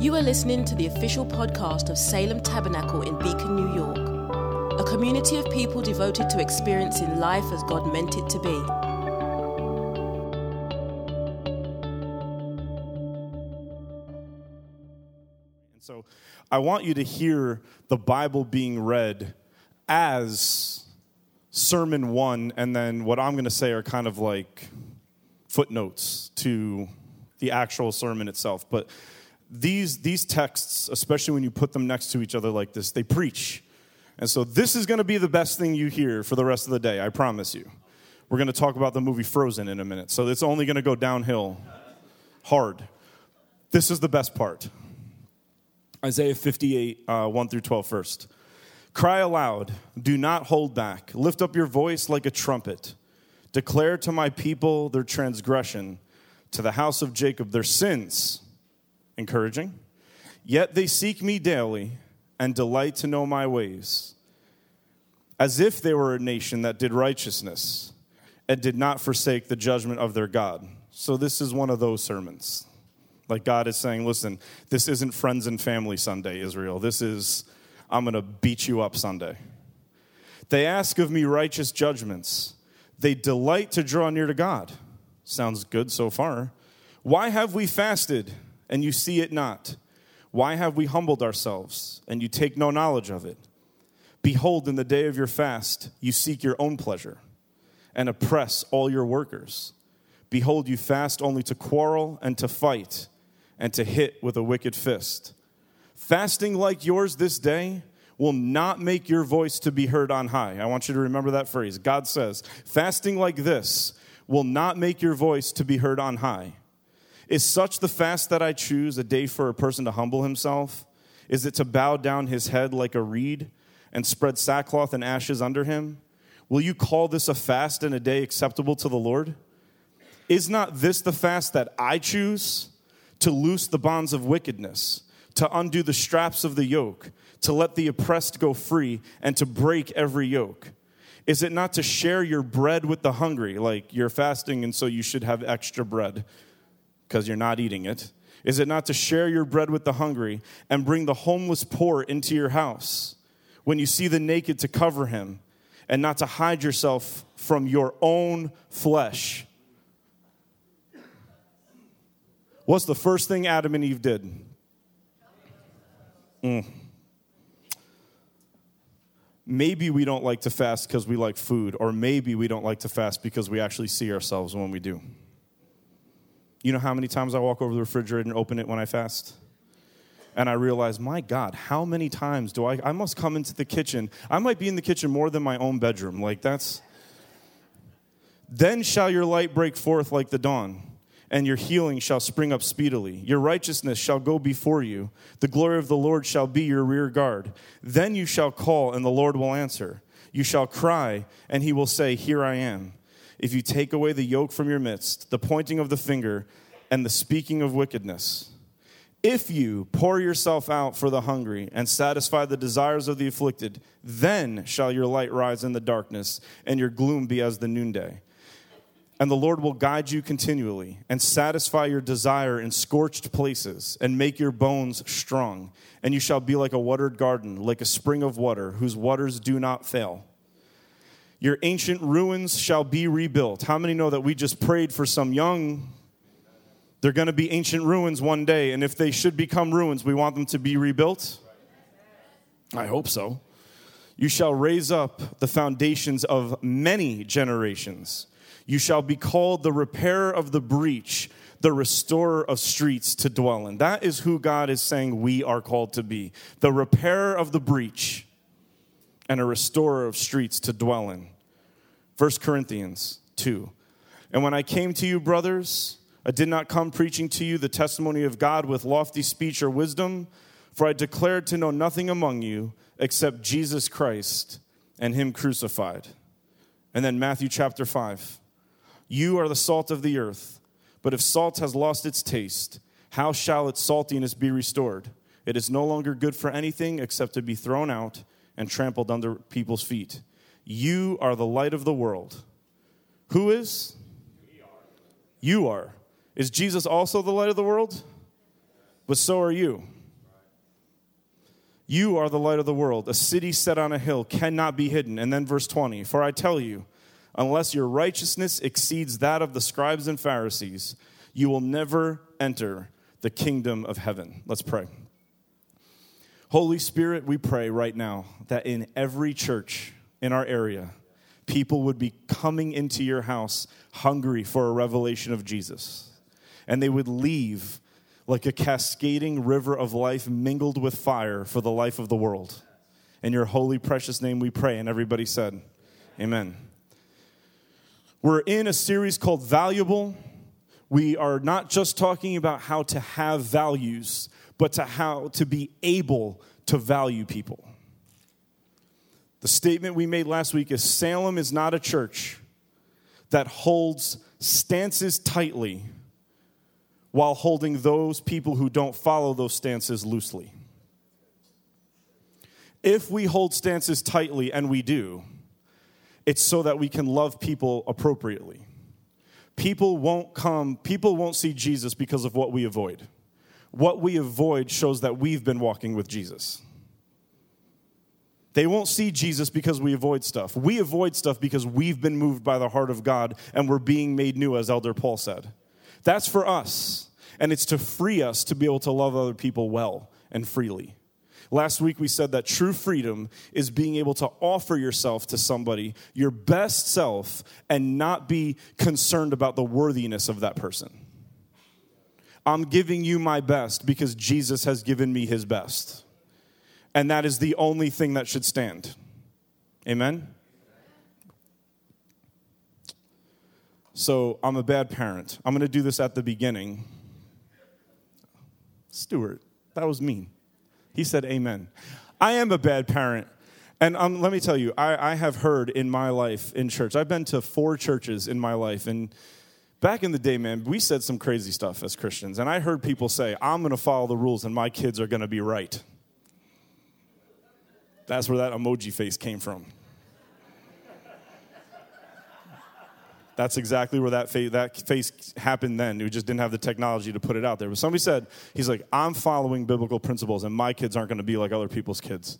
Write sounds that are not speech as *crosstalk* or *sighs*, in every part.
You are listening to the official podcast of Salem Tabernacle in Beacon, New York, a community of people devoted to experiencing life as God meant it to be. And so I want you to hear the Bible being read as sermon one, and then what I'm going to say are kind of like footnotes to the actual sermon itself. But these, these texts, especially when you put them next to each other like this, they preach. And so this is going to be the best thing you hear for the rest of the day, I promise you. We're going to talk about the movie Frozen in a minute, so it's only going to go downhill hard. This is the best part. Isaiah 58, uh, 1 through 12 first. Cry aloud, do not hold back. Lift up your voice like a trumpet. Declare to my people their transgression, to the house of Jacob their sins. Encouraging. Yet they seek me daily and delight to know my ways, as if they were a nation that did righteousness and did not forsake the judgment of their God. So, this is one of those sermons. Like God is saying, listen, this isn't friends and family Sunday, Israel. This is, I'm going to beat you up Sunday. They ask of me righteous judgments. They delight to draw near to God. Sounds good so far. Why have we fasted and you see it not? Why have we humbled ourselves and you take no knowledge of it? Behold, in the day of your fast, you seek your own pleasure and oppress all your workers. Behold, you fast only to quarrel and to fight and to hit with a wicked fist. Fasting like yours this day will not make your voice to be heard on high. I want you to remember that phrase. God says, fasting like this will not make your voice to be heard on high. Is such the fast that I choose a day for a person to humble himself? Is it to bow down his head like a reed and spread sackcloth and ashes under him? Will you call this a fast and a day acceptable to the Lord? Is not this the fast that I choose? To loose the bonds of wickedness, to undo the straps of the yoke, to let the oppressed go free, and to break every yoke? Is it not to share your bread with the hungry? Like you're fasting, and so you should have extra bread because you're not eating it? Is it not to share your bread with the hungry and bring the homeless poor into your house? When you see the naked, to cover him and not to hide yourself from your own flesh. What's the first thing Adam and Eve did? Mm. Maybe we don't like to fast because we like food, or maybe we don't like to fast because we actually see ourselves when we do. You know how many times I walk over the refrigerator and open it when I fast? And I realize, my God, how many times do I? I must come into the kitchen. I might be in the kitchen more than my own bedroom. Like, that's. Then shall your light break forth like the dawn, and your healing shall spring up speedily. Your righteousness shall go before you. The glory of the Lord shall be your rear guard. Then you shall call, and the Lord will answer. You shall cry, and he will say, Here I am if you take away the yoke from your midst, the pointing of the finger, and the speaking of wickedness. If you pour yourself out for the hungry and satisfy the desires of the afflicted, then shall your light rise in the darkness, and your gloom be as the noonday. And the Lord will guide you continually and satisfy your desire in scorched places and make your bones strong. And you shall be like a watered garden, like a spring of water, whose waters do not fail. Your ancient ruins shall be rebuilt. How many know that we just prayed for some young? They're going to be ancient ruins one day, and if they should become ruins, we want them to be rebuilt? I hope so. You shall raise up the foundations of many generations. You shall be called the repairer of the breach, the restorer of streets to dwell in. That is who God is saying we are called to be the repairer of the breach and a restorer of streets to dwell in. 1 Corinthians 2. And when I came to you, brothers, I did not come preaching to you the testimony of God with lofty speech or wisdom, for I declared to know nothing among you except Jesus Christ and Him crucified. And then Matthew chapter 5. You are the salt of the earth, but if salt has lost its taste, how shall its saltiness be restored? It is no longer good for anything except to be thrown out and trampled under people's feet. You are the light of the world. Who is? You are. Is Jesus also the light of the world? but so are you. You are the light of the world. A city set on a hill cannot be hidden. And then verse 20 For I tell you, unless your righteousness exceeds that of the scribes and Pharisees, you will never enter the kingdom of heaven. Let's pray. Holy Spirit, we pray right now that in every church in our area, people would be coming into your house hungry for a revelation of Jesus. And they would leave like a cascading river of life mingled with fire for the life of the world. In your holy, precious name we pray. And everybody said, Amen. We're in a series called Valuable. We are not just talking about how to have values, but to how to be able to value people. The statement we made last week is Salem is not a church that holds stances tightly while holding those people who don't follow those stances loosely. If we hold stances tightly, and we do, it's so that we can love people appropriately. People won't come, people won't see Jesus because of what we avoid. What we avoid shows that we've been walking with Jesus. They won't see Jesus because we avoid stuff. We avoid stuff because we've been moved by the heart of God and we're being made new, as Elder Paul said. That's for us. And it's to free us to be able to love other people well and freely. Last week we said that true freedom is being able to offer yourself to somebody, your best self, and not be concerned about the worthiness of that person. I'm giving you my best because Jesus has given me his best. And that is the only thing that should stand. Amen? So I'm a bad parent. I'm going to do this at the beginning. Stuart, that was mean. He said, Amen. I am a bad parent. And um, let me tell you, I, I have heard in my life in church, I've been to four churches in my life. And back in the day, man, we said some crazy stuff as Christians. And I heard people say, I'm going to follow the rules and my kids are going to be right. That's where that emoji face came from. That's exactly where that face, that face happened then. We just didn't have the technology to put it out there. But somebody said, he's like, I'm following biblical principles and my kids aren't going to be like other people's kids.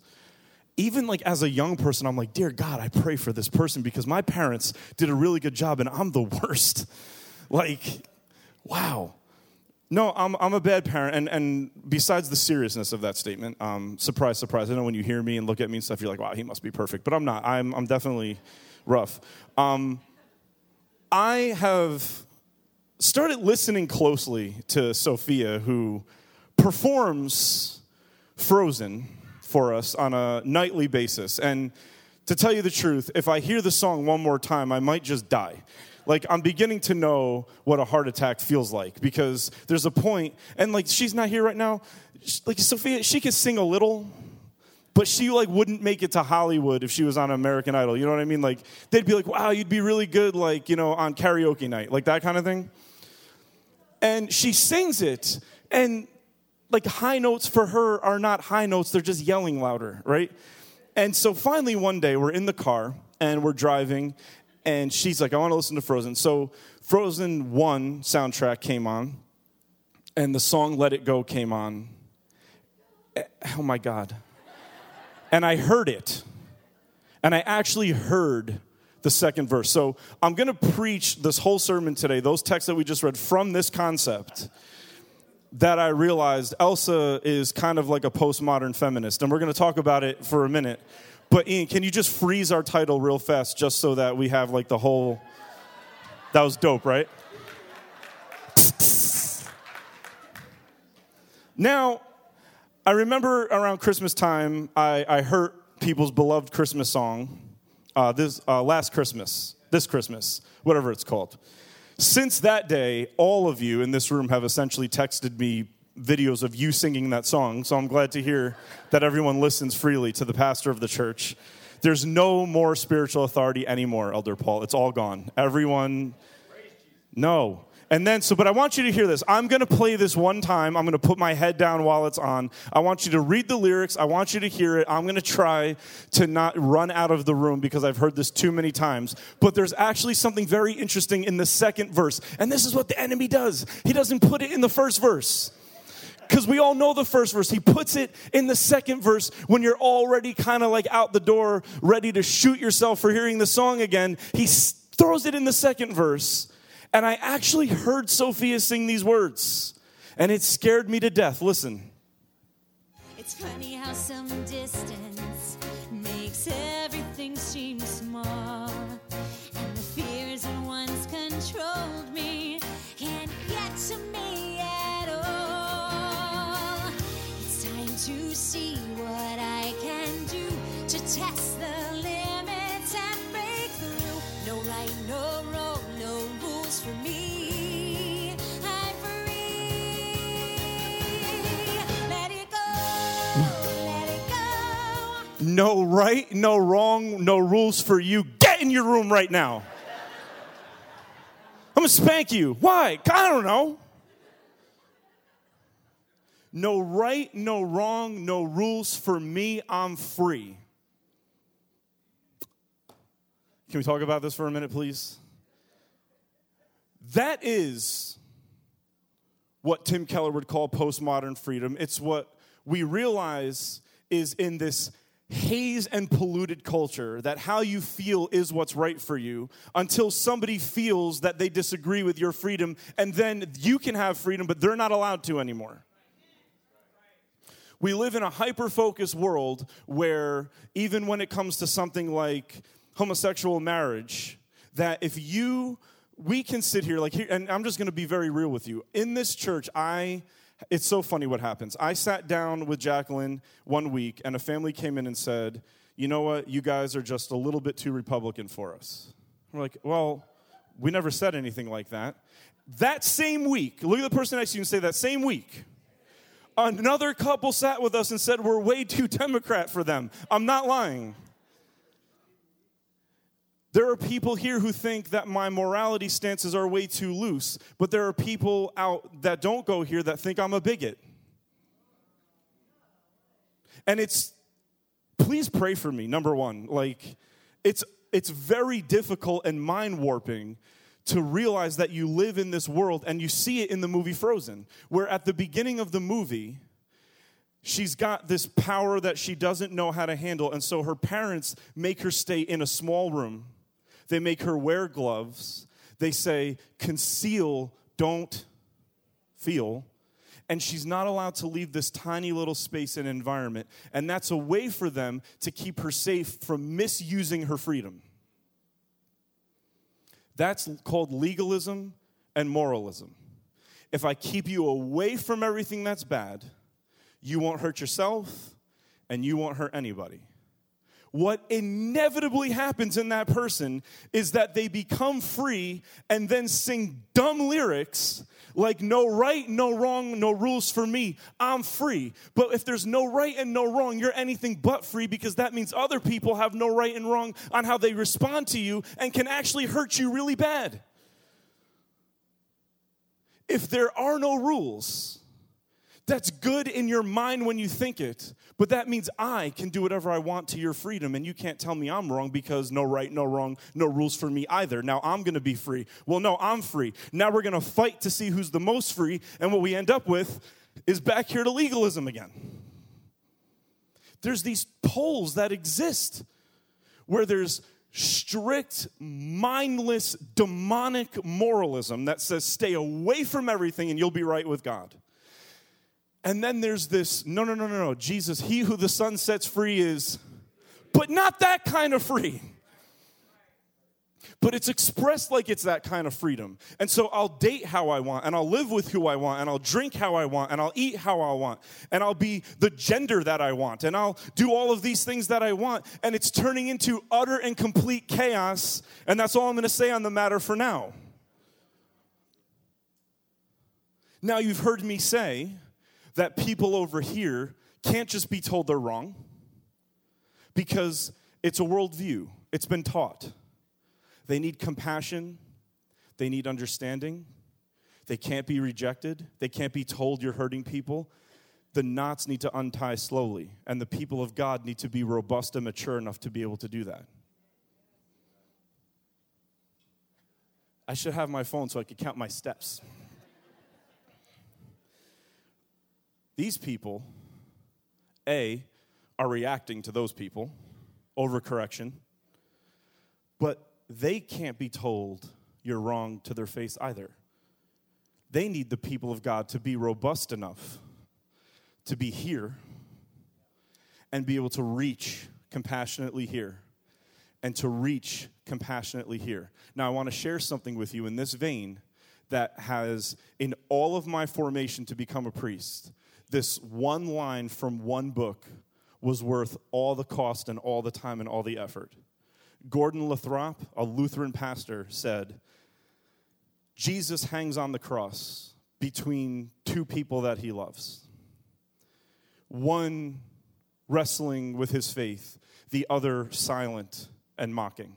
Even like as a young person, I'm like, dear God, I pray for this person because my parents did a really good job and I'm the worst. Like, wow. No, I'm, I'm a bad parent. And, and besides the seriousness of that statement, um, surprise, surprise. I know when you hear me and look at me and stuff, you're like, wow, he must be perfect. But I'm not. I'm, I'm definitely rough. Um, I have started listening closely to Sophia, who performs Frozen for us on a nightly basis. And to tell you the truth, if I hear the song one more time, I might just die like I'm beginning to know what a heart attack feels like because there's a point, and like she's not here right now. Like Sophia, she could sing a little, but she like wouldn't make it to Hollywood if she was on American Idol. You know what I mean? Like they'd be like, "Wow, you'd be really good, like you know, on karaoke night, like that kind of thing." And she sings it, and like high notes for her are not high notes; they're just yelling louder, right? And so finally, one day, we're in the car and we're driving, and she's like, I want to listen to Frozen. So Frozen 1 soundtrack came on, and the song Let It Go came on. Eh, oh my God. And I heard it. And I actually heard the second verse. So I'm going to preach this whole sermon today, those texts that we just read from this concept that I realized Elsa is kind of like a postmodern feminist. And we're going to talk about it for a minute. But Ian, can you just freeze our title real fast just so that we have like the whole. That was dope, right? Now, I remember around Christmas time, I, I heard people's beloved Christmas song, uh, this uh, last Christmas, this Christmas, whatever it's called. Since that day, all of you in this room have essentially texted me videos of you singing that song. So I'm glad to hear that everyone listens freely to the pastor of the church. There's no more spiritual authority anymore, Elder Paul. It's all gone. Everyone, no. And then, so, but I want you to hear this. I'm going to play this one time. I'm going to put my head down while it's on. I want you to read the lyrics. I want you to hear it. I'm going to try to not run out of the room because I've heard this too many times. But there's actually something very interesting in the second verse. And this is what the enemy does he doesn't put it in the first verse. Because we all know the first verse. He puts it in the second verse when you're already kind of like out the door, ready to shoot yourself for hearing the song again. He throws it in the second verse. And I actually heard Sophia sing these words, and it scared me to death. Listen. It's funny how some distance makes everything No right, no wrong, no rules for you. Get in your room right now. I'm gonna spank you. Why? I don't know. No right, no wrong, no rules for me. I'm free. Can we talk about this for a minute, please? That is what Tim Keller would call postmodern freedom. It's what we realize is in this haze and polluted culture that how you feel is what's right for you until somebody feels that they disagree with your freedom, and then you can have freedom, but they're not allowed to anymore. We live in a hyper focused world where, even when it comes to something like homosexual marriage, that if you, we can sit here, like, here, and I'm just gonna be very real with you. In this church, I, it's so funny what happens. I sat down with Jacqueline one week, and a family came in and said, You know what? You guys are just a little bit too Republican for us. We're like, Well, we never said anything like that. That same week, look at the person next to you and say, That same week, Another couple sat with us and said, We're way too Democrat for them. I'm not lying. There are people here who think that my morality stances are way too loose, but there are people out that don't go here that think I'm a bigot. And it's, please pray for me, number one. Like, it's, it's very difficult and mind warping to realize that you live in this world and you see it in the movie Frozen, where at the beginning of the movie, she's got this power that she doesn't know how to handle. And so her parents make her stay in a small room. They make her wear gloves. They say, conceal, don't feel. And she's not allowed to leave this tiny little space and environment. And that's a way for them to keep her safe from misusing her freedom. That's called legalism and moralism. If I keep you away from everything that's bad, you won't hurt yourself and you won't hurt anybody. What inevitably happens in that person is that they become free and then sing dumb lyrics like no right, no wrong, no rules for me. I'm free. But if there's no right and no wrong, you're anything but free because that means other people have no right and wrong on how they respond to you and can actually hurt you really bad. If there are no rules, that's good in your mind when you think it, but that means I can do whatever I want to your freedom, and you can't tell me I'm wrong because no right, no wrong, no rules for me either. Now I'm gonna be free. Well, no, I'm free. Now we're gonna fight to see who's the most free, and what we end up with is back here to legalism again. There's these poles that exist where there's strict, mindless, demonic moralism that says stay away from everything and you'll be right with God. And then there's this no, no, no, no, no. Jesus, he who the Son sets free is, but not that kind of free. But it's expressed like it's that kind of freedom. And so I'll date how I want, and I'll live with who I want, and I'll drink how I want, and I'll eat how I want, and I'll be the gender that I want, and I'll do all of these things that I want. And it's turning into utter and complete chaos. And that's all I'm going to say on the matter for now. Now, you've heard me say, that people over here can't just be told they're wrong because it's a worldview, it's been taught. They need compassion, they need understanding, they can't be rejected, they can't be told you're hurting people. The knots need to untie slowly, and the people of God need to be robust and mature enough to be able to do that. I should have my phone so I could count my steps. These people, A, are reacting to those people, overcorrection, but they can't be told you're wrong to their face either. They need the people of God to be robust enough to be here and be able to reach compassionately here and to reach compassionately here. Now, I want to share something with you in this vein that has, in all of my formation to become a priest, this one line from one book was worth all the cost and all the time and all the effort. Gordon Lathrop, a Lutheran pastor, said, Jesus hangs on the cross between two people that he loves. One wrestling with his faith, the other silent and mocking.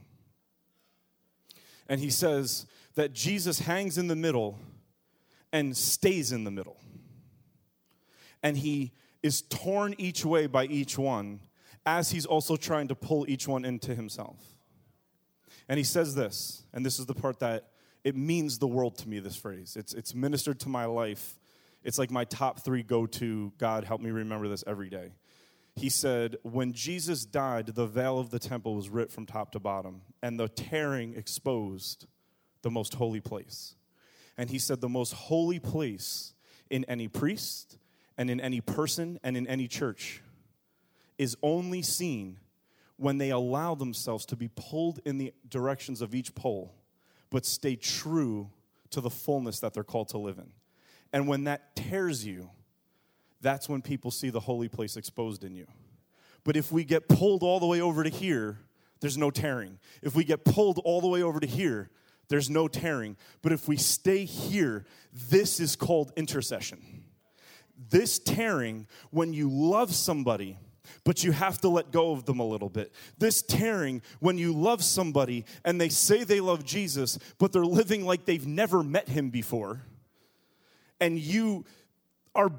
And he says that Jesus hangs in the middle and stays in the middle. And he is torn each way by each one as he's also trying to pull each one into himself. And he says this, and this is the part that it means the world to me, this phrase. It's, it's ministered to my life. It's like my top three go to, God, help me remember this every day. He said, When Jesus died, the veil of the temple was ripped from top to bottom, and the tearing exposed the most holy place. And he said, The most holy place in any priest and in any person and in any church is only seen when they allow themselves to be pulled in the directions of each pole, but stay true to the fullness that they're called to live in. And when that tears you, that's when people see the holy place exposed in you. But if we get pulled all the way over to here, there's no tearing. If we get pulled all the way over to here, there's no tearing. But if we stay here, this is called intercession. This tearing, when you love somebody, but you have to let go of them a little bit. This tearing, when you love somebody and they say they love Jesus, but they're living like they've never met him before, and you are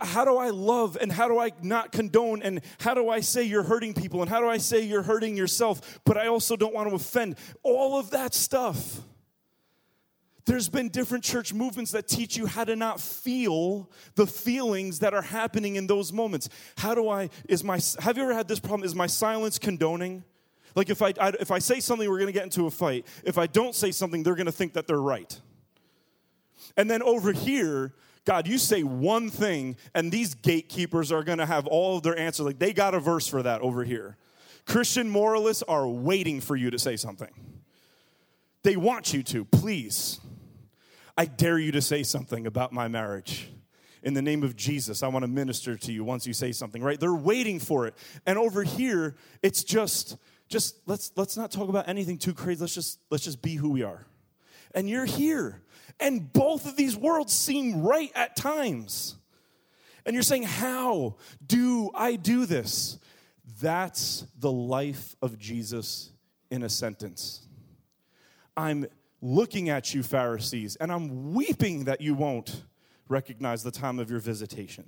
how do I love and how do I not condone and how do I say you're hurting people and how do I say you're hurting yourself, but I also don't want to offend? All of that stuff. There's been different church movements that teach you how to not feel the feelings that are happening in those moments. How do I, is my, have you ever had this problem? Is my silence condoning? Like if I, I if I say something, we're gonna get into a fight. If I don't say something, they're gonna think that they're right. And then over here, God, you say one thing, and these gatekeepers are to have all of their answers. Like they got a verse for that over here. Christian moralists are waiting for you to say something. They want you to, please. I dare you to say something about my marriage. In the name of Jesus, I want to minister to you once you say something, right? They're waiting for it. And over here, it's just just let's let's not talk about anything too crazy. Let's just let's just be who we are. And you're here. And both of these worlds seem right at times. And you're saying, How do I do this? That's the life of Jesus in a sentence. I'm looking at you, Pharisees, and I'm weeping that you won't recognize the time of your visitation.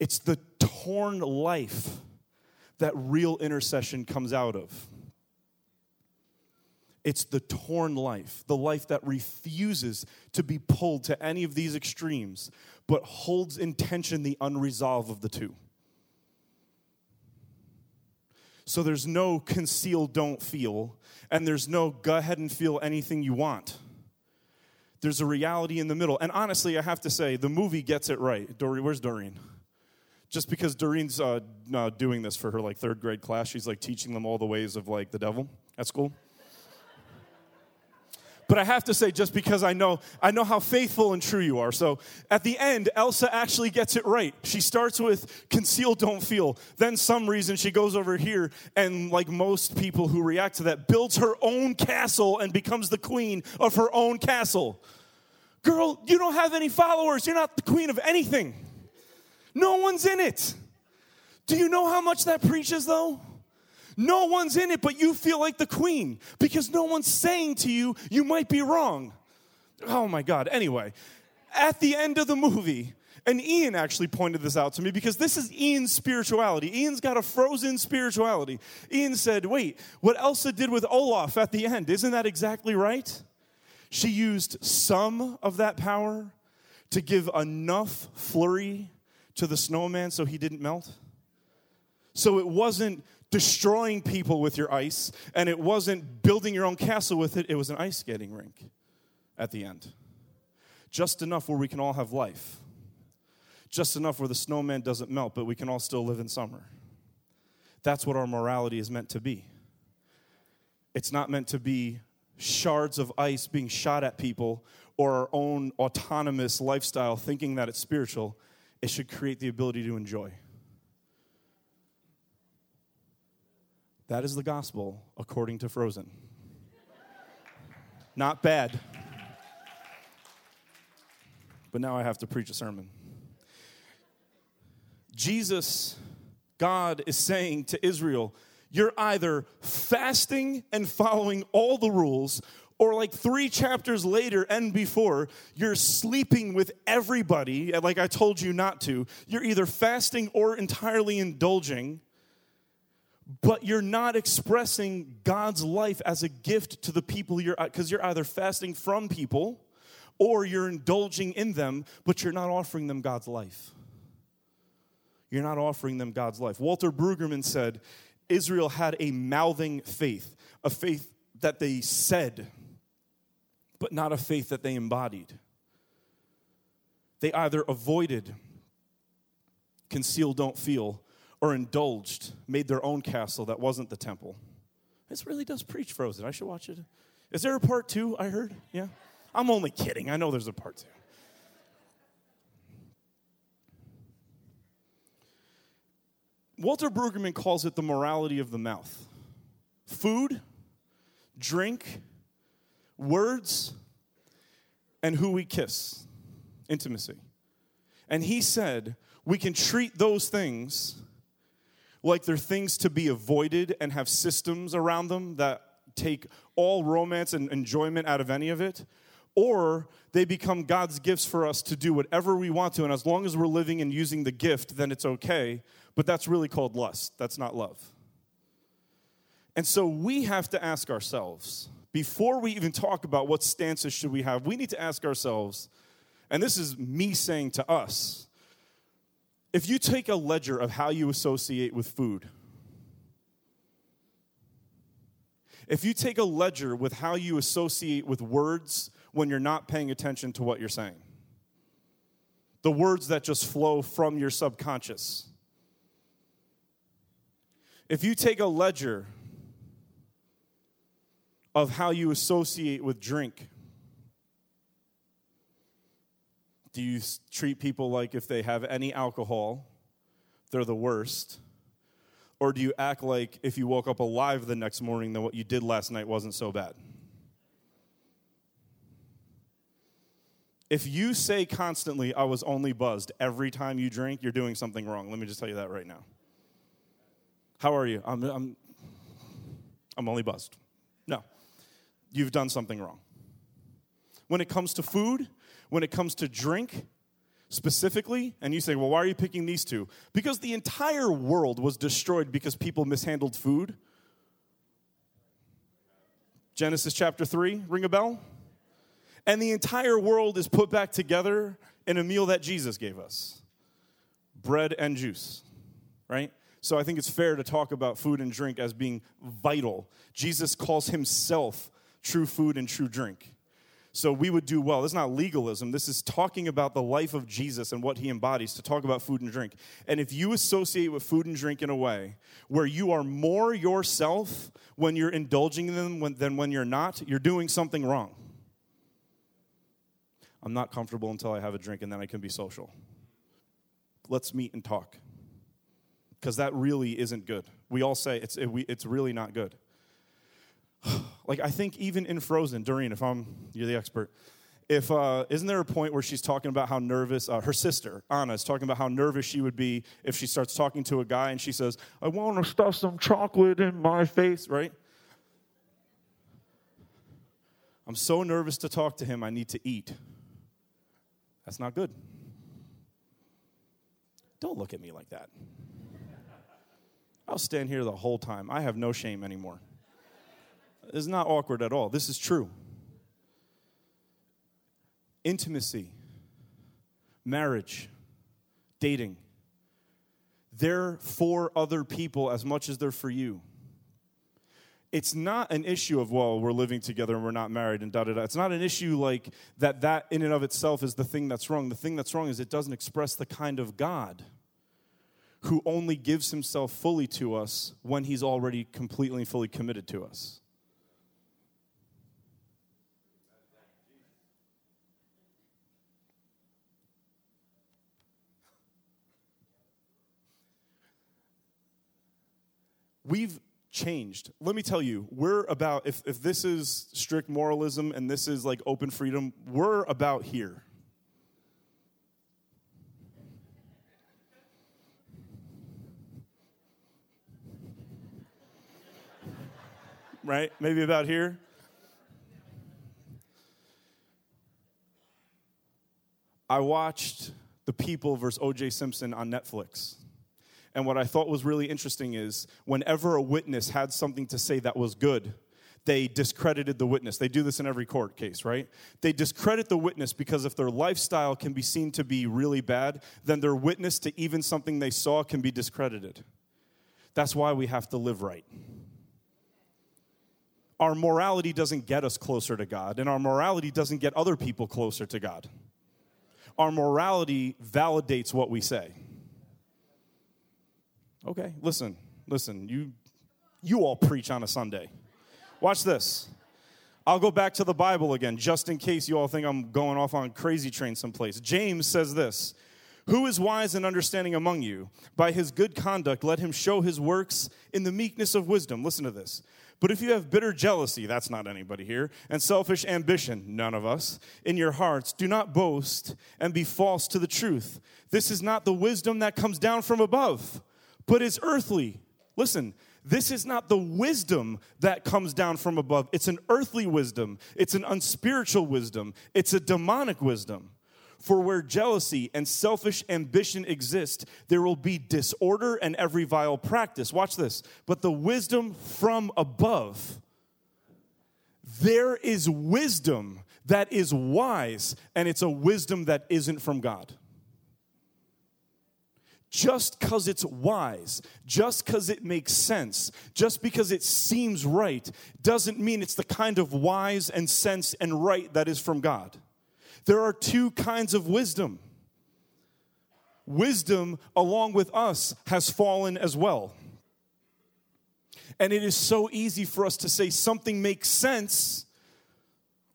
It's the torn life that real intercession comes out of. It's the torn life, the life that refuses to be pulled to any of these extremes, but holds in tension the unresolved of the two. So there's no conceal, don't feel, and there's no go ahead and feel anything you want. There's a reality in the middle. And honestly, I have to say, the movie gets it right. Doreen, where's Doreen? Just because Doreen's uh, uh, doing this for her like third grade class, she's like teaching them all the ways of like the devil at school. But I have to say, just because I know, I know how faithful and true you are. So at the end, Elsa actually gets it right. She starts with conceal, don't feel. Then some reason she goes over here and, like most people who react to that, builds her own castle and becomes the queen of her own castle. Girl, you don't have any followers. You're not the queen of anything. No one's in it. Do you know how much that preaches, though? No one's in it, but you feel like the queen because no one's saying to you, you might be wrong. Oh my God. Anyway, at the end of the movie, and Ian actually pointed this out to me because this is Ian's spirituality. Ian's got a frozen spirituality. Ian said, Wait, what Elsa did with Olaf at the end, isn't that exactly right? She used some of that power to give enough flurry to the snowman so he didn't melt? So it wasn't destroying people with your ice, and it wasn't building your own castle with it, it was an ice skating rink at the end. Just enough where we can all have life. Just enough where the snowman doesn't melt, but we can all still live in summer. That's what our morality is meant to be. It's not meant to be shards of ice being shot at people or our own autonomous lifestyle thinking that it's spiritual. It should create the ability to enjoy. That is the gospel according to Frozen. Not bad. But now I have to preach a sermon. Jesus, God, is saying to Israel, you're either fasting and following all the rules, or like three chapters later and before, you're sleeping with everybody, like I told you not to. You're either fasting or entirely indulging but you're not expressing God's life as a gift to the people you're because you're either fasting from people or you're indulging in them, but you're not offering them God's life. You're not offering them God's life. Walter Brueggemann said Israel had a mouthing faith, a faith that they said, but not a faith that they embodied. They either avoided, conceal, don't feel, or indulged, made their own castle that wasn't the temple. This really does preach Frozen. I should watch it. Is there a part two? I heard. Yeah. I'm only kidding. I know there's a part two. Walter Brueggemann calls it the morality of the mouth food, drink, words, and who we kiss, intimacy. And he said, we can treat those things like they're things to be avoided and have systems around them that take all romance and enjoyment out of any of it, or they become God's gifts for us to do whatever we want to, and as long as we're living and using the gift, then it's okay. But that's really called lust. That's not love. And so we have to ask ourselves, before we even talk about what stances should we have, we need to ask ourselves, and this is me saying to us, if you take a ledger of how you associate with food, if you take a ledger with how you associate with words when you're not paying attention to what you're saying, the words that just flow from your subconscious. If you take a ledger of how you associate with drink, Do you treat people like if they have any alcohol, they're the worst? Or do you act like if you woke up alive the next morning, then what you did last night wasn't so bad? If you say constantly, I was only buzzed every time you drink, you're doing something wrong. Let me just tell you that right now. How are you? I'm, I'm, I'm only buzzed. No, you've done something wrong. When it comes to food, when it comes to drink, specifically, and you say, well, why are you picking these two? Because the entire world was destroyed because people mishandled food. Genesis chapter 3, ring a bell? And the entire world is put back together in a meal that Jesus gave us bread and juice, right? So I think it's fair to talk about food and drink as being vital. Jesus calls himself true food and true drink. So we would do well. This is not legalism. This is talking about the life of Jesus and what he embodies to talk about food and drink. And if you associate with food and drink in a way where you are more yourself when you're indulging in them than when you're not, you're doing something wrong. I'm not comfortable until I have a drink and then I can be social. Let's meet and talk. Because that really isn't good. We all say it's, it, we, it's really not good. *sighs* like I think even in Frozen, Doreen, if I'm you're the expert, if uh, isn't there a point where she's talking about how nervous uh, her sister Anna is talking about how nervous she would be if she starts talking to a guy and she says, "I want to stuff some chocolate in my face," right? I'm so nervous to talk to him. I need to eat. That's not good. Don't look at me like that. I'll stand here the whole time. I have no shame anymore. Is not awkward at all. This is true. Intimacy, marriage, dating. They're for other people as much as they're for you. It's not an issue of, well, we're living together and we're not married and da da da. It's not an issue like that, that in and of itself is the thing that's wrong. The thing that's wrong is it doesn't express the kind of God who only gives himself fully to us when he's already completely and fully committed to us. We've changed. Let me tell you, we're about, if, if this is strict moralism and this is like open freedom, we're about here. right? Maybe about here. I watched The People versus O.J. Simpson on Netflix. And what I thought was really interesting is whenever a witness had something to say that was good, they discredited the witness. They do this in every court case, right? They discredit the witness because if their lifestyle can be seen to be really bad, then their witness to even something they saw can be discredited. That's why we have to live right our morality doesn't get us closer to God, and our morality doesn't get other people closer to God. Our morality validates what we say. Okay, listen, listen, you, you all preach on a Sunday. Watch this. I'll go back to the Bible again, just in case you all think I'm going off on crazy train someplace. James says this Who is wise and understanding among you? By his good conduct, let him show his works in the meekness of wisdom. Listen to this. But if you have bitter jealousy, that's not anybody here, and selfish ambition, none of us, in your hearts, do not boast and be false to the truth. This is not the wisdom that comes down from above, but is earthly. Listen, this is not the wisdom that comes down from above. It's an earthly wisdom, it's an unspiritual wisdom, it's a demonic wisdom. For where jealousy and selfish ambition exist, there will be disorder and every vile practice. Watch this. But the wisdom from above, there is wisdom that is wise, and it's a wisdom that isn't from God. Just because it's wise, just because it makes sense, just because it seems right, doesn't mean it's the kind of wise and sense and right that is from God. There are two kinds of wisdom. Wisdom, along with us, has fallen as well. And it is so easy for us to say something makes sense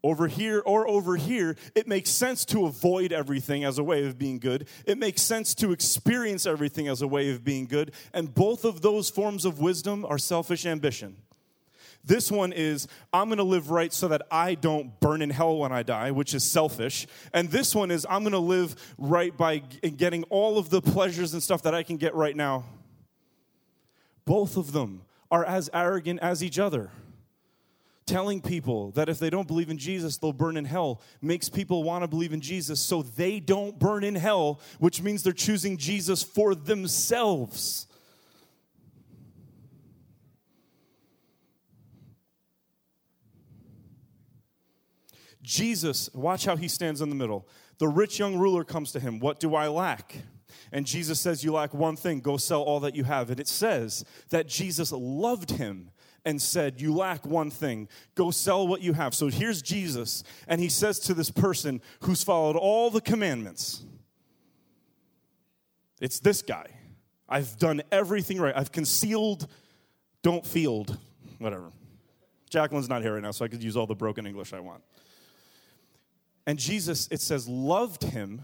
over here or over here. It makes sense to avoid everything as a way of being good. It makes sense to experience everything as a way of being good. And both of those forms of wisdom are selfish ambition. This one is, I'm going to live right so that I don't burn in hell when I die, which is selfish. And this one is, I'm going to live right by getting all of the pleasures and stuff that I can get right now. Both of them are as arrogant as each other. Telling people that if they don't believe in Jesus, they'll burn in hell makes people want to believe in Jesus so they don't burn in hell, which means they're choosing Jesus for themselves. Jesus, watch how he stands in the middle. The rich young ruler comes to him. What do I lack? And Jesus says, You lack one thing. Go sell all that you have. And it says that Jesus loved him and said, You lack one thing. Go sell what you have. So here's Jesus. And he says to this person who's followed all the commandments, It's this guy. I've done everything right. I've concealed, don't field, whatever. Jacqueline's not here right now, so I could use all the broken English I want. And Jesus, it says, loved him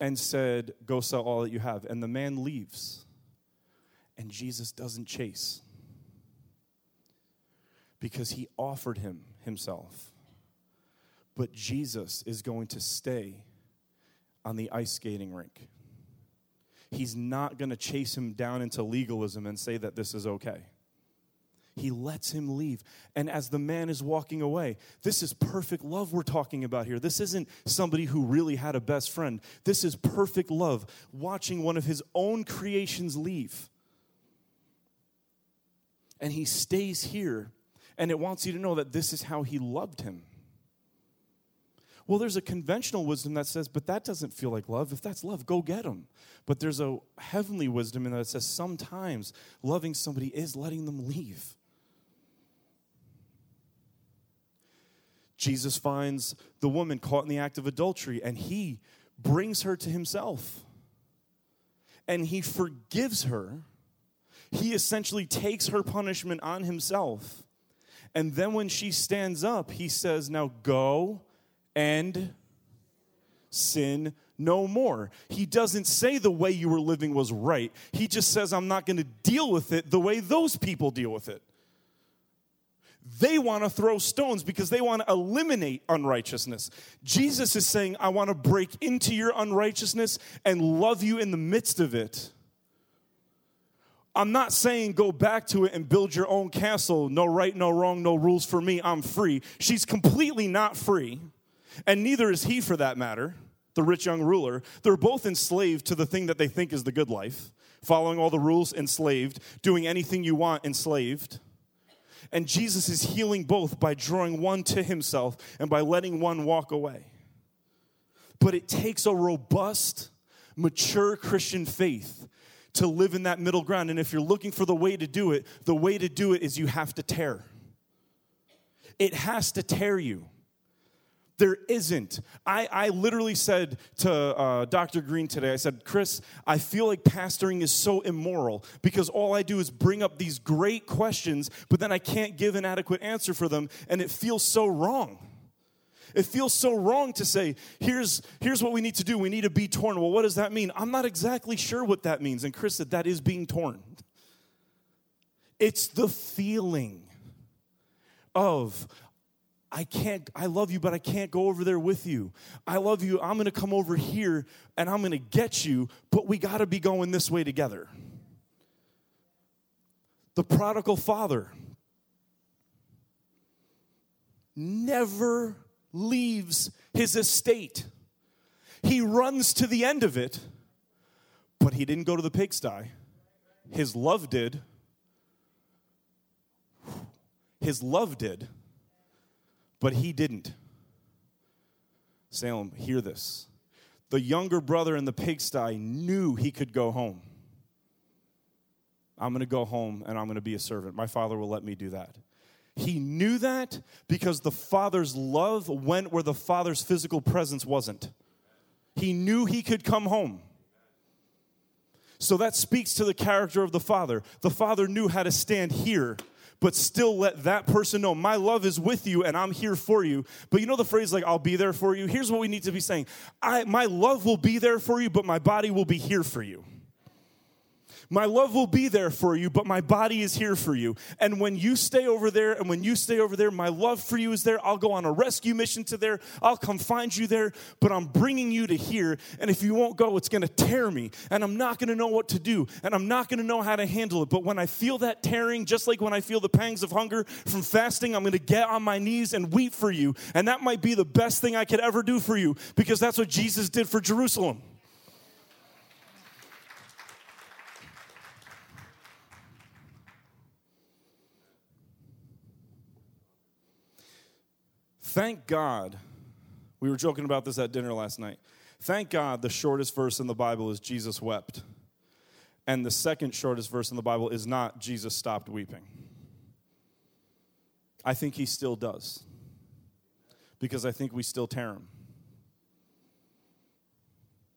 and said, Go sell all that you have. And the man leaves. And Jesus doesn't chase because he offered him himself. But Jesus is going to stay on the ice skating rink. He's not going to chase him down into legalism and say that this is okay. He lets him leave. And as the man is walking away, this is perfect love we're talking about here. This isn't somebody who really had a best friend. This is perfect love, watching one of his own creations leave. And he stays here, and it wants you to know that this is how he loved him. Well, there's a conventional wisdom that says, but that doesn't feel like love. If that's love, go get them. But there's a heavenly wisdom in that says sometimes loving somebody is letting them leave. Jesus finds the woman caught in the act of adultery and he brings her to himself. And he forgives her. He essentially takes her punishment on himself. And then when she stands up, he says, Now go and sin no more. He doesn't say the way you were living was right. He just says, I'm not going to deal with it the way those people deal with it. They want to throw stones because they want to eliminate unrighteousness. Jesus is saying, I want to break into your unrighteousness and love you in the midst of it. I'm not saying go back to it and build your own castle. No right, no wrong, no rules for me. I'm free. She's completely not free, and neither is he for that matter, the rich young ruler. They're both enslaved to the thing that they think is the good life, following all the rules, enslaved, doing anything you want, enslaved. And Jesus is healing both by drawing one to himself and by letting one walk away. But it takes a robust, mature Christian faith to live in that middle ground. And if you're looking for the way to do it, the way to do it is you have to tear. It has to tear you. There isn't. I, I literally said to uh, Dr. Green today, I said, Chris, I feel like pastoring is so immoral because all I do is bring up these great questions, but then I can't give an adequate answer for them, and it feels so wrong. It feels so wrong to say, here's, here's what we need to do. We need to be torn. Well, what does that mean? I'm not exactly sure what that means. And Chris said, that is being torn. It's the feeling of, I can't, I love you, but I can't go over there with you. I love you. I'm going to come over here and I'm going to get you, but we got to be going this way together. The prodigal father never leaves his estate. He runs to the end of it, but he didn't go to the pigsty. His love did. His love did but he didn't. Salem, hear this. The younger brother in the pigsty knew he could go home. I'm going to go home and I'm going to be a servant. My father will let me do that. He knew that because the father's love went where the father's physical presence wasn't. He knew he could come home. So that speaks to the character of the father. The father knew how to stand here but still let that person know my love is with you and I'm here for you. But you know the phrase like I'll be there for you? Here's what we need to be saying. I my love will be there for you, but my body will be here for you. My love will be there for you, but my body is here for you. And when you stay over there, and when you stay over there, my love for you is there. I'll go on a rescue mission to there. I'll come find you there, but I'm bringing you to here. And if you won't go, it's going to tear me. And I'm not going to know what to do. And I'm not going to know how to handle it. But when I feel that tearing, just like when I feel the pangs of hunger from fasting, I'm going to get on my knees and weep for you. And that might be the best thing I could ever do for you because that's what Jesus did for Jerusalem. Thank God, we were joking about this at dinner last night. Thank God the shortest verse in the Bible is Jesus wept. And the second shortest verse in the Bible is not Jesus stopped weeping. I think he still does. Because I think we still tear him.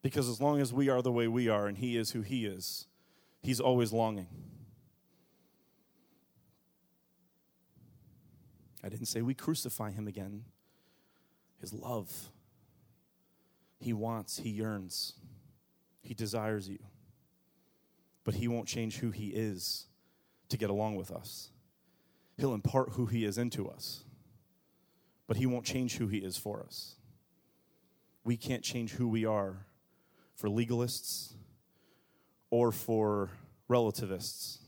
Because as long as we are the way we are and he is who he is, he's always longing. I didn't say we crucify him again. His love. He wants, he yearns, he desires you. But he won't change who he is to get along with us. He'll impart who he is into us, but he won't change who he is for us. We can't change who we are for legalists or for relativists.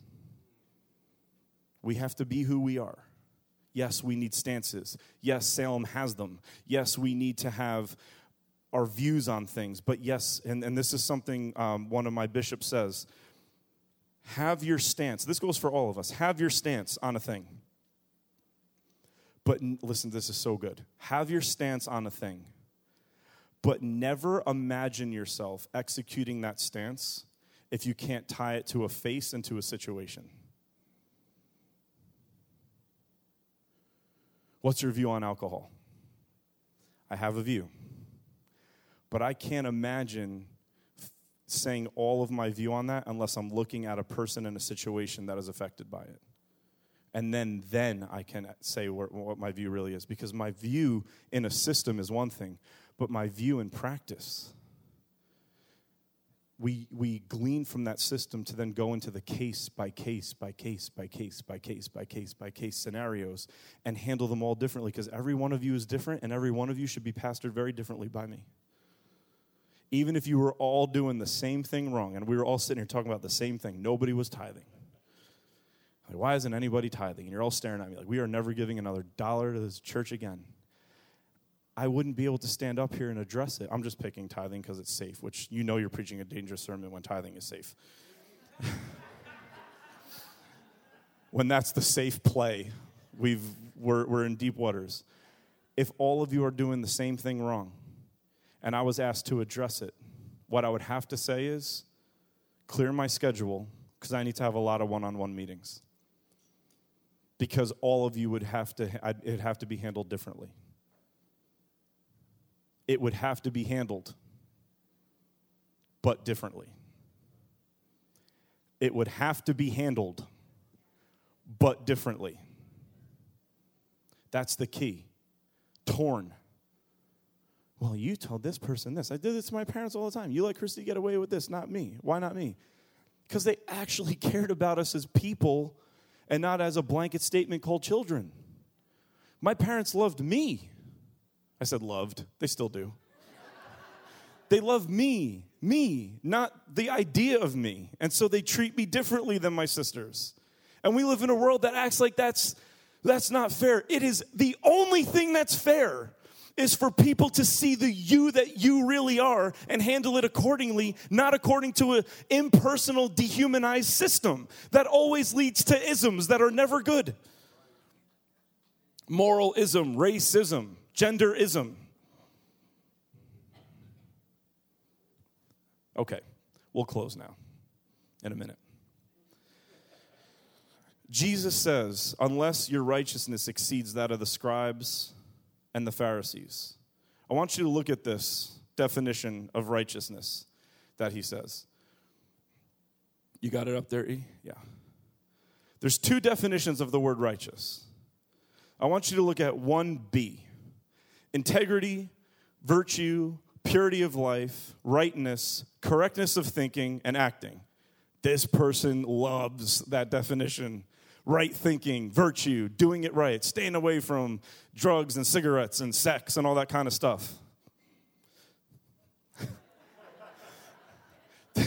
We have to be who we are. Yes, we need stances. Yes, Salem has them. Yes, we need to have our views on things. But yes, and, and this is something um, one of my bishops says have your stance. This goes for all of us. Have your stance on a thing. But listen, this is so good. Have your stance on a thing, But never imagine yourself executing that stance if you can't tie it to a face and to a situation. What's your view on alcohol? I have a view. But I can't imagine saying all of my view on that unless I'm looking at a person in a situation that is affected by it. And then, then I can say what, my view really is. Because my view in a system is one thing, but my view in practice, we, we glean from that system to then go into the case by case by case by case by case by case by case scenarios and handle them all differently because every one of you is different and every one of you should be pastored very differently by me even if you were all doing the same thing wrong and we were all sitting here talking about the same thing, nobody was tithing. Like, why isn't anybody tithing? And you're all staring at me like, we are never giving another dollar to this church again. I wouldn't be able to stand up here and address it. I'm just picking tithing because it's safe, which you know you're preaching a dangerous sermon when tithing is safe. *laughs* when that's the safe play, we've, we're, we're in deep waters. If all of you are doing the same thing wrong, and I was asked to address it. What I would have to say is clear my schedule because I need to have a lot of one on one meetings. Because all of you would have to, it'd have to be handled differently. It would have to be handled, but differently. It would have to be handled, but differently. That's the key. Torn well, you told this person this. I did this to my parents all the time. You let Christy get away with this, not me. Why not me? Because they actually *laughs* cared about us as people and not as a blanket statement called children. My parents loved me. I said loved, they still do. they love me, me, not the idea of me. And so they treat me differently than my sisters. And we live in a world that acts like that's that's not fair. It is the only thing that's fair is for people to see the you that you really are and handle it accordingly, not according to an impersonal, dehumanized system that always leads to isms that are never good. Moralism, racism, genderism. Okay, we'll close now in a minute. Jesus says, unless your righteousness exceeds that of the scribes and the Pharisees. I want you to look at this definition of righteousness that he says. You got it up there, E? Yeah. There's two definitions of the word righteous. I want you to look at 1B integrity, virtue, purity of life, rightness, correctness of thinking, and acting. This person loves that definition right thinking, virtue, doing it right, staying away from drugs and cigarettes and sex and all that kind of stuff. *laughs*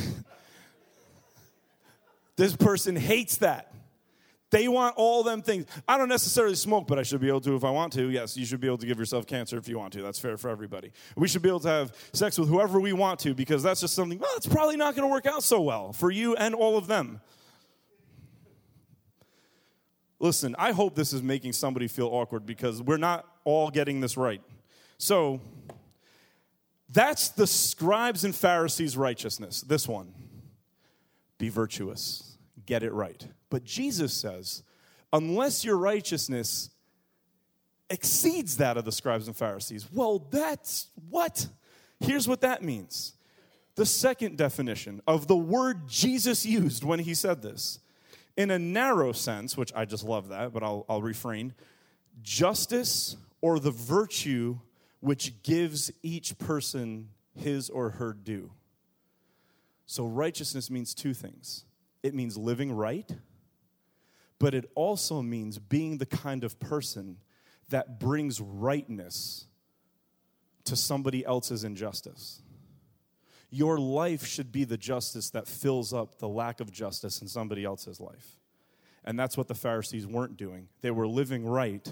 this person hates that. They want all them things. I don't necessarily smoke, but I should be able to if I want to. Yes, you should be able to give yourself cancer if you want to. That's fair for everybody. We should be able to have sex with whoever we want to because that's just something, well, it's probably not going to work out so well for you and all of them. Listen, I hope this is making somebody feel awkward because we're not all getting this right. So, that's the scribes and Pharisees' righteousness, this one. Be virtuous, get it right. But Jesus says, unless your righteousness exceeds that of the scribes and Pharisees, well, that's what? Here's what that means. The second definition of the word Jesus used when he said this in a narrow sense, which I just love that, but I'll, I'll refrain, justice or the virtue which gives each person his or her due. So, righteousness means two things it means living right, but it also means being the kind of person that brings rightness to somebody else's injustice. Your life should be the justice that fills up the lack of justice in somebody else's life. And that's what the Pharisees weren't doing. They were living right,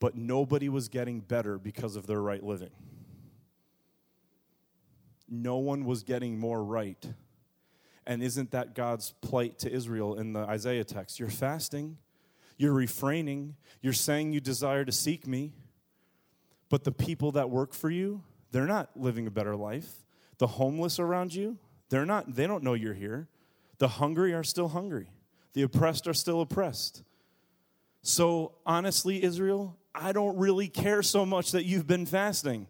but nobody was getting better because of their right living. No one was getting more right. And isn't that God's plight to Israel in the Isaiah text? You're fasting, you're refraining, you're saying you desire to seek me, but the people that work for you, they're not living a better life. The homeless around you, they're not, they don't know you're here. The hungry are still hungry. The oppressed are still oppressed. So, honestly, Israel, I don't really care so much that you've been fasting.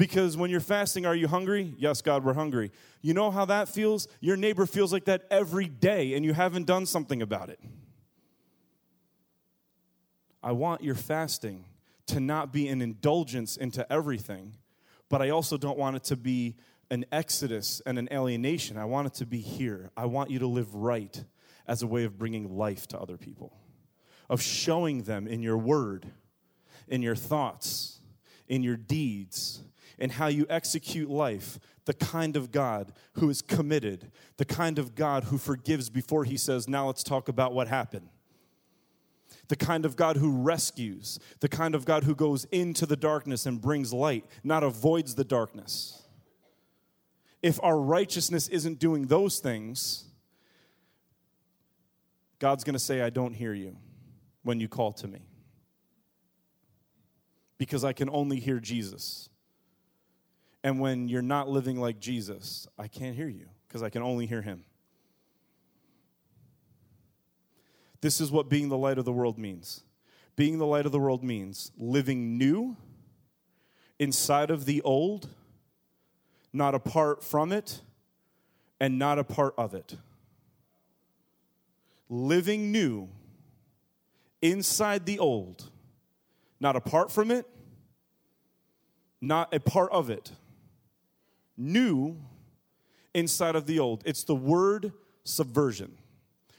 Because when you're fasting, are you hungry? Yes, God, we're hungry. You know how that feels? Your neighbor feels like that every day, and you haven't done something about it. I want your fasting to not be an indulgence into everything, but I also don't want it to be an exodus and an alienation. I want it to be here. I want you to live right as a way of bringing life to other people, of showing them in your word, in your thoughts, in your deeds, in how you execute life, the kind of God who is committed, the kind of God who forgives before he says, Now let's talk about what happened. The kind of God who rescues, the kind of God who goes into the darkness and brings light, not avoids the darkness. If our righteousness isn't doing those things, God's going to say, I don't hear you when you call to me. Because I can only hear Jesus. And when you're not living like Jesus, I can't hear you because I can only hear him. This is what being the light of the world means. Being the light of the world means living new inside of the old, not apart from it, and not a part of it. Living new inside the old, not apart from it, not a part of it new inside of the old. It's the word subversion.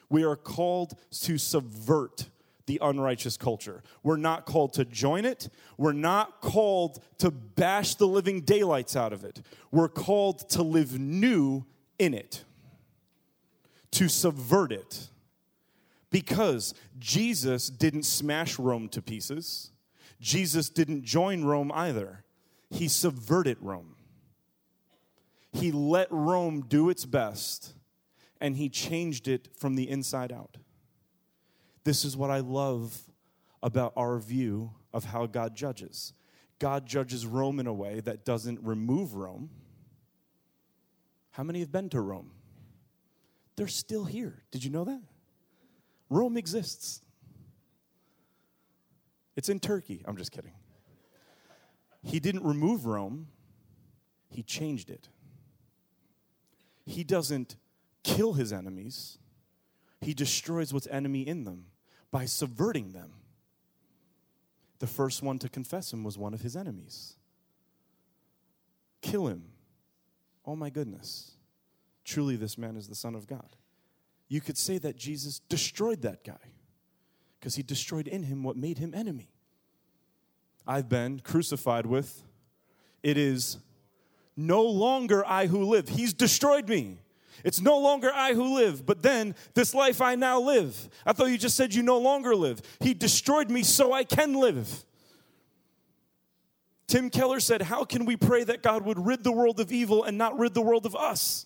We are called to subvert the unrighteous culture. We're not called to join it. We're not called to bash the living daylights out of it. We're called to live new in it, to subvert it. Because Jesus didn't smash Rome to pieces, Jesus didn't join Rome either. He subverted Rome. He let Rome do its best and he changed it from the inside out. This is what I love about our view of how God judges. God judges Rome in a way that doesn't remove Rome. How many have been to Rome? They're still here. Did you know that? Rome exists. It's in Turkey. I'm just kidding. He didn't remove Rome, he changed it he doesn't kill his enemies, he destroys what's enemy in them by subverting them. The first one to confess him was one of his enemies. Kill him. Oh my goodness. Truly, this man is the Son of God. You could say that Jesus destroyed that guy because he destroyed in him what made him enemy. I've been crucified with. It is no longer I who live. He's destroyed me. It's no longer I who live, but then this life I now live. I thought you just said you no longer live. He destroyed me so I can live. Tim Keller said, How can we pray that God would rid the world of evil and not rid the world of us?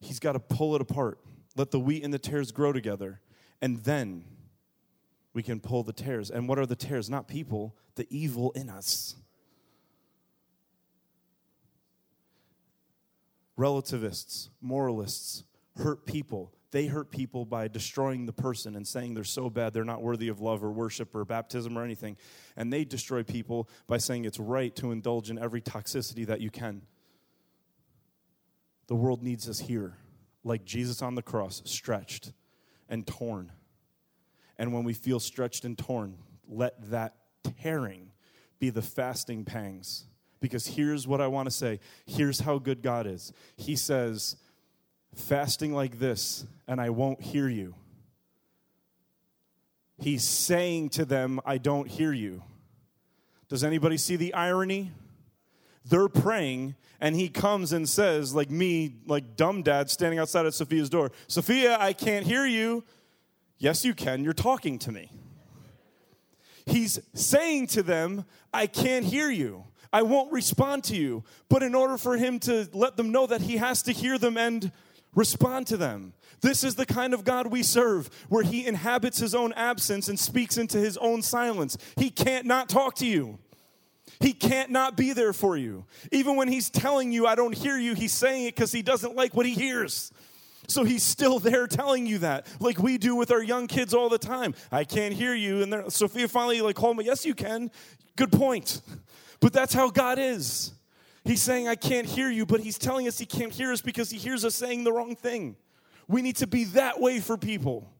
He's got to pull it apart, let the wheat and the tares grow together, and then we can pull the tares. And what are the tares? Not people, the evil in us. Relativists, moralists hurt people. They hurt people by destroying the person and saying they're so bad they're not worthy of love or worship or baptism or anything. And they destroy people by saying it's right to indulge in every toxicity that you can. The world needs us here, like Jesus on the cross, stretched and torn. And when we feel stretched and torn, let that tearing be the fasting pangs. Because here's what I want to say here's how good God is. He says, fasting like this, and I won't hear you. He's saying to them, I don't hear you. Does anybody see the irony? They're praying, and he comes and says, like me, like dumb dad standing outside of Sophia's door, Sophia, I can't hear you. Yes, you can. You're talking to me. He's saying to them, I can't hear you. I won't respond to you. But in order for him to let them know that he has to hear them and Respond to them. This is the kind of God we serve, where He inhabits His own absence and speaks into His own silence. He can't not talk to you. He can't not be there for you. Even when He's telling you, I don't hear you, He's saying it because He doesn't like what He hears. So He's still there telling you that, like we do with our young kids all the time. I can't hear you. And Sophia finally like called me, Yes, you can. Good point. But that's how God is. He's saying, I can't hear you, but he's telling us he can't hear us because he hears us saying the wrong thing. We need to be that way for people.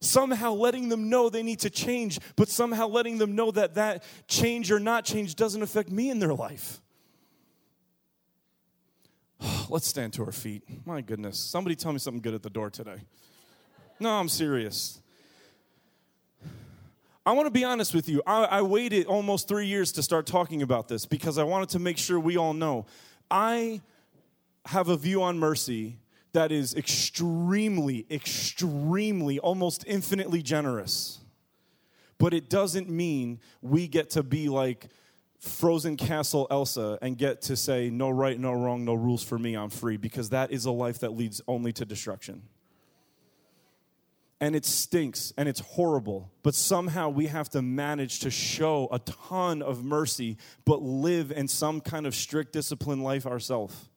Somehow letting them know they need to change, but somehow letting them know that that change or not change doesn't affect me in their life. *sighs* Let's stand to our feet. My goodness. Somebody tell me something good at the door today. No, I'm serious. I want to be honest with you. I, I, waited almost three years to start talking about this because I wanted to make sure we all know. I have a view on mercy that is extremely, extremely, almost infinitely generous. But it doesn't mean we get to be like frozen castle Elsa and get to say, no right, no wrong, no rules for me, I'm free, because that is a life that leads only to destruction and it stinks and it's horrible, but somehow we have to manage to show a ton of mercy, but live in some kind of strict discipline life ourselves.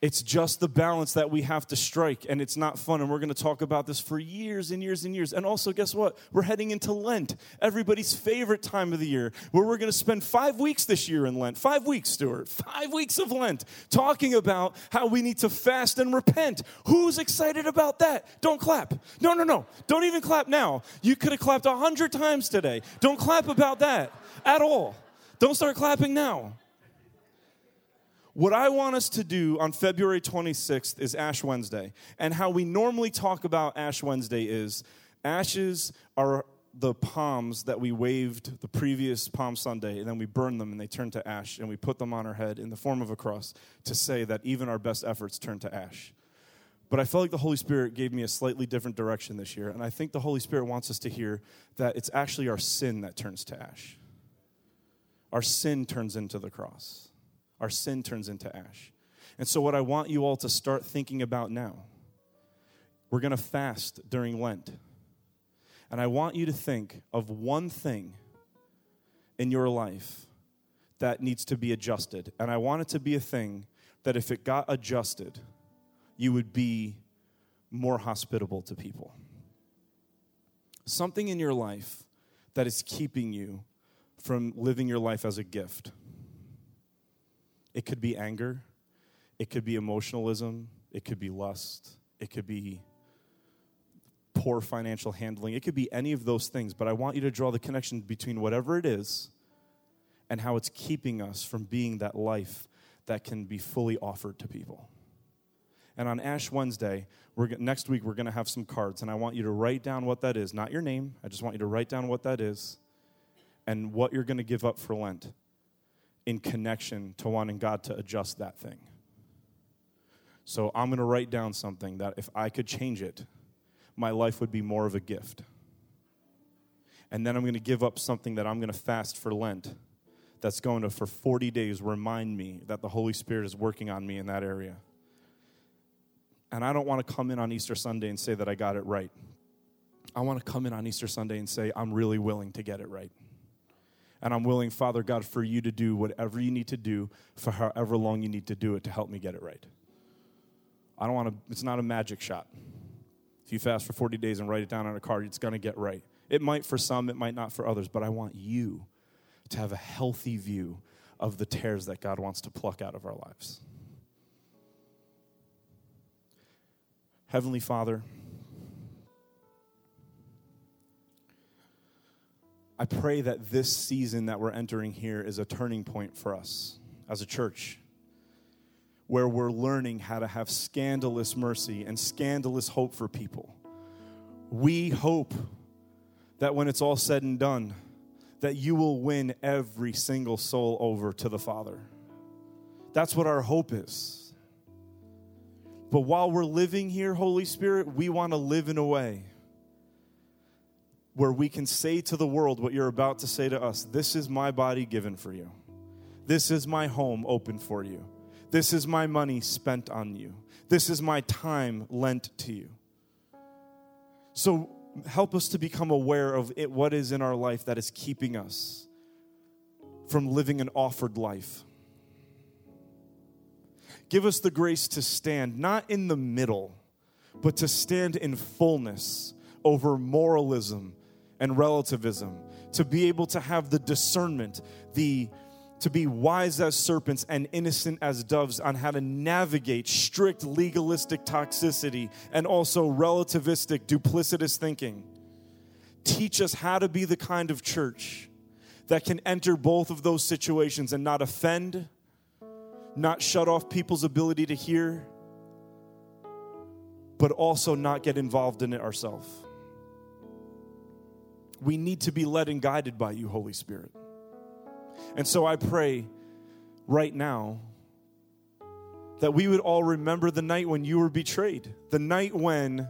It's just the balance that we have to strike, and it's not fun. And we're going to talk about this for years and years and years. And also, guess what? We're heading into Lent, everybody's favorite time of the year, where we're going to spend five weeks this year in Lent. Five weeks, Stuart. Five weeks of Lent, talking about how we need to fast and repent. Who's excited about that? Don't clap. No, no, no. Don't even clap now. You could have clapped a hundred times today. Don't clap about that at all. Don't start clapping now. What I want us to do on February 26th is Ash Wednesday. And how we normally talk about Ash Wednesday is ashes are the palms that we waved the previous Palm Sunday, and then we burn them and they turn to ash, and we put them on our head in the form of a cross to say that even our best efforts turn to ash. But I felt like the Holy Spirit gave me a slightly different direction this year, and I think the Holy Spirit wants us to hear that it's actually our sin that turns to ash. Our sin turns into the cross our sin turns into ash. And so, what I want you all to start thinking about now, we're going to fast during Lent. And I want you to think of one thing in your life that needs to be adjusted. And I want it to be a thing that if it got adjusted, you would be more hospitable to people. Something in your life that is keeping you from living your life as a gift. It could be anger, it could be emotionalism, it could be lust, it could be poor financial handling, it could be any of those things. But I want you to draw the connection between whatever it is and how it's keeping us from being that life that can be fully offered to people. And on Ash Wednesday, we're, next week, we're going to have some cards, and I want you to write down what that is. Not your name, I just want you to write down what that is and what you're going to give up for Lent in connection to wanting God to adjust that thing. So I'm going to write down something that if I could change it, my life would be more of a gift. And then I'm going to give up something that I'm going to fast for Lent that's going to, for 40 days, remind me that the Holy Spirit is working on me in that area. And I don't want to come in on Easter Sunday and say that I got it right. I want to come in on Easter Sunday and say, I'm really willing to get it right. And I'm willing, Father God, for you to do whatever you need to do for however long you need to do it to help me get it right. I don't want to, it's not a magic shot. If you fast for 40 days and write it down on a card, it's going to get right. It might for some, it might not for others, but I want you to have a healthy view of the tares that God wants to pluck out of our lives. Heavenly Father, I pray that this season that we're entering here is a turning point for us as a church where we're learning how to have scandalous mercy and scandalous hope for people. We hope that when it's all said and done, that you will win every single soul over to the Father. That's what our hope is. But while we're living here, Holy Spirit, we want to live in a way where we can say to the world what you're about to say to us this is my body given for you, this is my home open for you, This is my money spent on you. This is my time lent to you. So help us to become aware of it, what is in our life that is keeping us from living an offered life. Give us the grace to stand, not in the middle, but to stand in fullness over moralism and relativism, to be able to have the discernment, the to be wise as serpents and innocent as doves on how to navigate strict legalistic toxicity and also relativistic duplicitous thinking. Teach us how to be the kind of church that can enter both of those situations and not offend, not shut off people's ability to hear, but also not get involved in it ourselves. We need to be led and guided by you, Holy Spirit. And so I pray right now that we would all remember the night when you were betrayed, the night when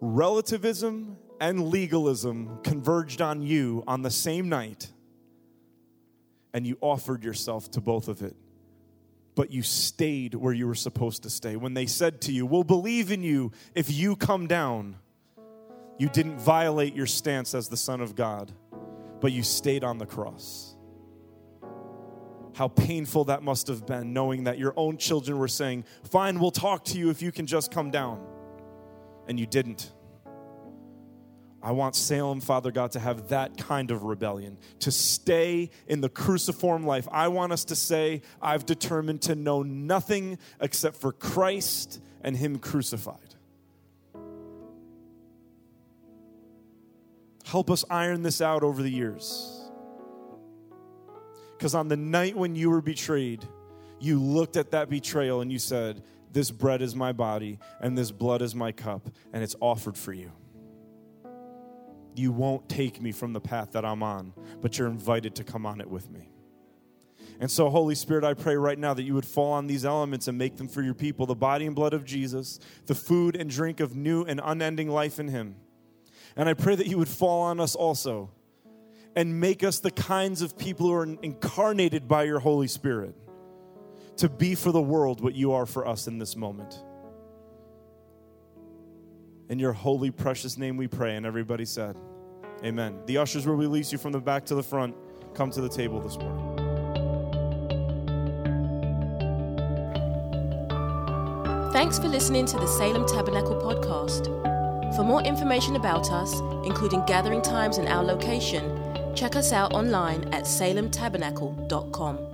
relativism and legalism converged on you on the same night, and you offered yourself to both of it. But you stayed where you were supposed to stay. When they said to you, We'll believe in you if you come down, you didn't violate your stance as the Son of God, but you stayed on the cross. How painful that must have been knowing that your own children were saying, Fine, we'll talk to you if you can just come down. And you didn't. I want Salem, Father God, to have that kind of rebellion, to stay in the cruciform life. I want us to say, I've determined to know nothing except for Christ and Him crucified. Help us iron this out over the years. Because on the night when you were betrayed, you looked at that betrayal and you said, This bread is my body and this blood is my cup, and it's offered for you. You won't take me from the path that I'm on, but you're invited to come on it with me. And so, Holy Spirit, I pray right now that you would fall on these elements and make them for your people the body and blood of Jesus, the food and drink of new and unending life in Him. And I pray that you would fall on us also and make us the kinds of people who are incarnated by your Holy Spirit to be for the world what you are for us in this moment. In your holy, precious name we pray. And everybody said, Amen. The ushers will release you from the back to the front. Come to the table this morning. Thanks for listening to the Salem Tabernacle podcast. For more information about us, including gathering times and our location, check us out online at salemtabernacle.com.